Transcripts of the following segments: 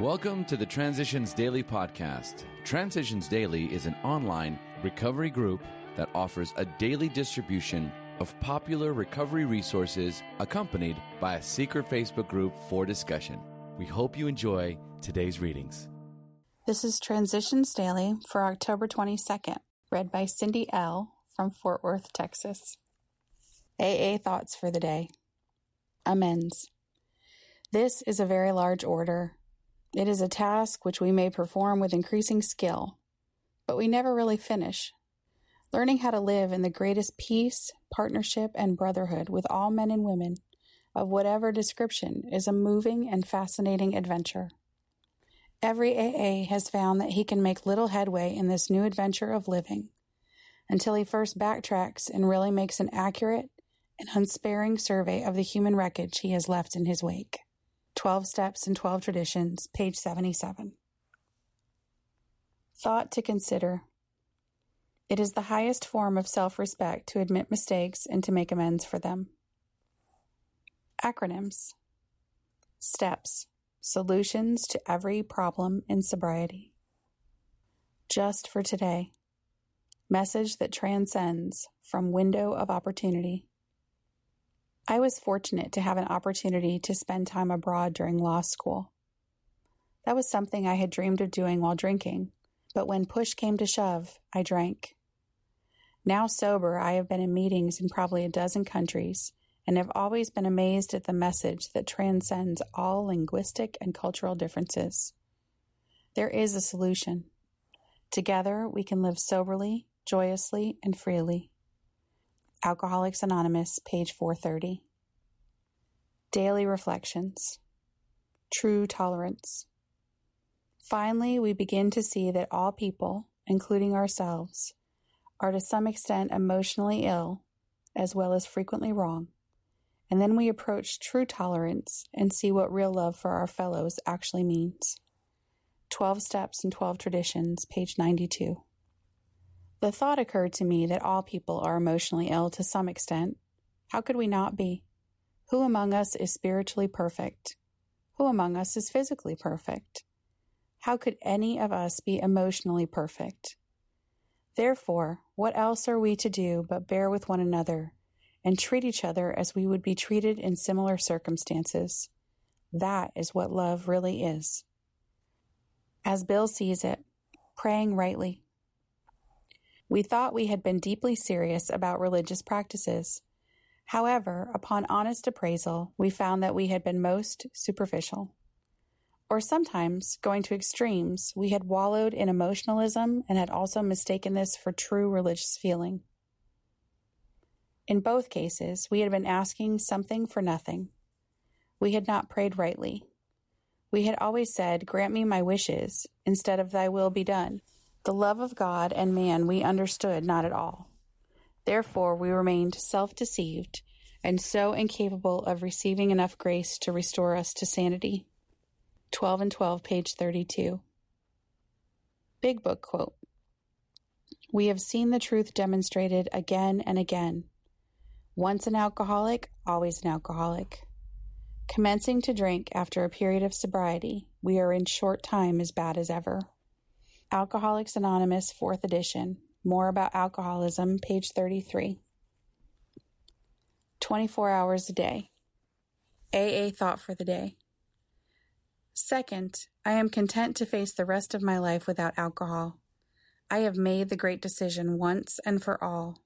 Welcome to the Transitions Daily podcast. Transitions Daily is an online recovery group that offers a daily distribution of popular recovery resources accompanied by a secret Facebook group for discussion. We hope you enjoy today's readings. This is Transitions Daily for October 22nd, read by Cindy L. from Fort Worth, Texas. AA Thoughts for the Day Amends. This is a very large order. It is a task which we may perform with increasing skill, but we never really finish. Learning how to live in the greatest peace, partnership, and brotherhood with all men and women of whatever description is a moving and fascinating adventure. Every AA has found that he can make little headway in this new adventure of living until he first backtracks and really makes an accurate and unsparing survey of the human wreckage he has left in his wake. 12 Steps and 12 Traditions, page 77. Thought to consider. It is the highest form of self respect to admit mistakes and to make amends for them. Acronyms Steps Solutions to every problem in sobriety. Just for today. Message that transcends from window of opportunity. I was fortunate to have an opportunity to spend time abroad during law school. That was something I had dreamed of doing while drinking, but when push came to shove, I drank. Now sober, I have been in meetings in probably a dozen countries and have always been amazed at the message that transcends all linguistic and cultural differences. There is a solution. Together, we can live soberly, joyously, and freely. Alcoholics Anonymous, page 430. Daily Reflections True Tolerance. Finally, we begin to see that all people, including ourselves, are to some extent emotionally ill, as well as frequently wrong. And then we approach true tolerance and see what real love for our fellows actually means. 12 Steps and 12 Traditions, page 92. The thought occurred to me that all people are emotionally ill to some extent. How could we not be? Who among us is spiritually perfect? Who among us is physically perfect? How could any of us be emotionally perfect? Therefore, what else are we to do but bear with one another and treat each other as we would be treated in similar circumstances? That is what love really is. As Bill sees it, praying rightly. We thought we had been deeply serious about religious practices. However, upon honest appraisal, we found that we had been most superficial. Or sometimes, going to extremes, we had wallowed in emotionalism and had also mistaken this for true religious feeling. In both cases, we had been asking something for nothing. We had not prayed rightly. We had always said, Grant me my wishes, instead of Thy will be done. The love of God and man we understood not at all. Therefore, we remained self deceived and so incapable of receiving enough grace to restore us to sanity. 12 and 12, page 32. Big Book quote We have seen the truth demonstrated again and again. Once an alcoholic, always an alcoholic. Commencing to drink after a period of sobriety, we are in short time as bad as ever. Alcoholics Anonymous, 4th edition. More about alcoholism, page 33. 24 hours a day. AA thought for the day. Second, I am content to face the rest of my life without alcohol. I have made the great decision once and for all.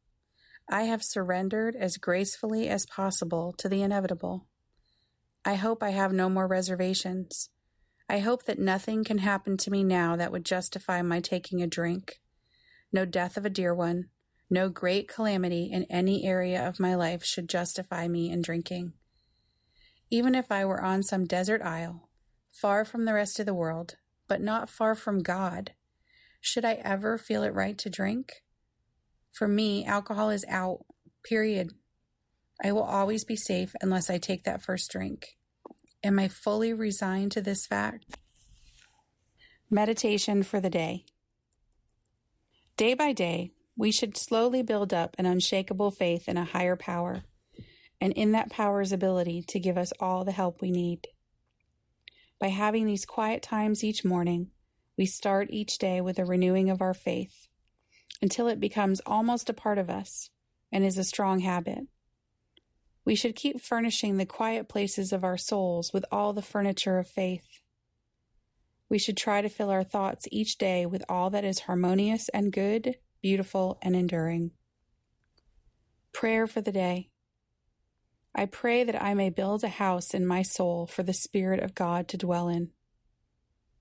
I have surrendered as gracefully as possible to the inevitable. I hope I have no more reservations. I hope that nothing can happen to me now that would justify my taking a drink. No death of a dear one, no great calamity in any area of my life should justify me in drinking. Even if I were on some desert isle, far from the rest of the world, but not far from God, should I ever feel it right to drink? For me, alcohol is out, period. I will always be safe unless I take that first drink. Am I fully resigned to this fact? Meditation for the day. Day by day, we should slowly build up an unshakable faith in a higher power and in that power's ability to give us all the help we need. By having these quiet times each morning, we start each day with a renewing of our faith until it becomes almost a part of us and is a strong habit. We should keep furnishing the quiet places of our souls with all the furniture of faith. We should try to fill our thoughts each day with all that is harmonious and good, beautiful and enduring. Prayer for the day. I pray that I may build a house in my soul for the Spirit of God to dwell in.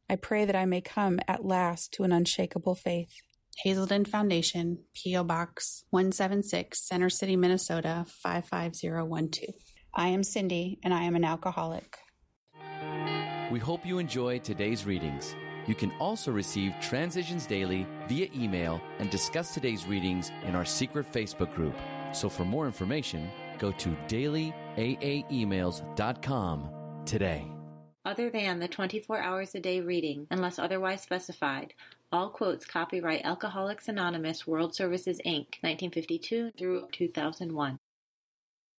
I pray that I may come at last to an unshakable faith. Hazelden Foundation, P.O. Box 176, Center City, Minnesota 55012. I am Cindy, and I am an alcoholic. We hope you enjoy today's readings. You can also receive Transitions Daily via email and discuss today's readings in our secret Facebook group. So for more information, go to dailyaaemails.com today. Other than the 24 hours a day reading, unless otherwise specified, all quotes copyright Alcoholics Anonymous World Services Inc., 1952 through 2001.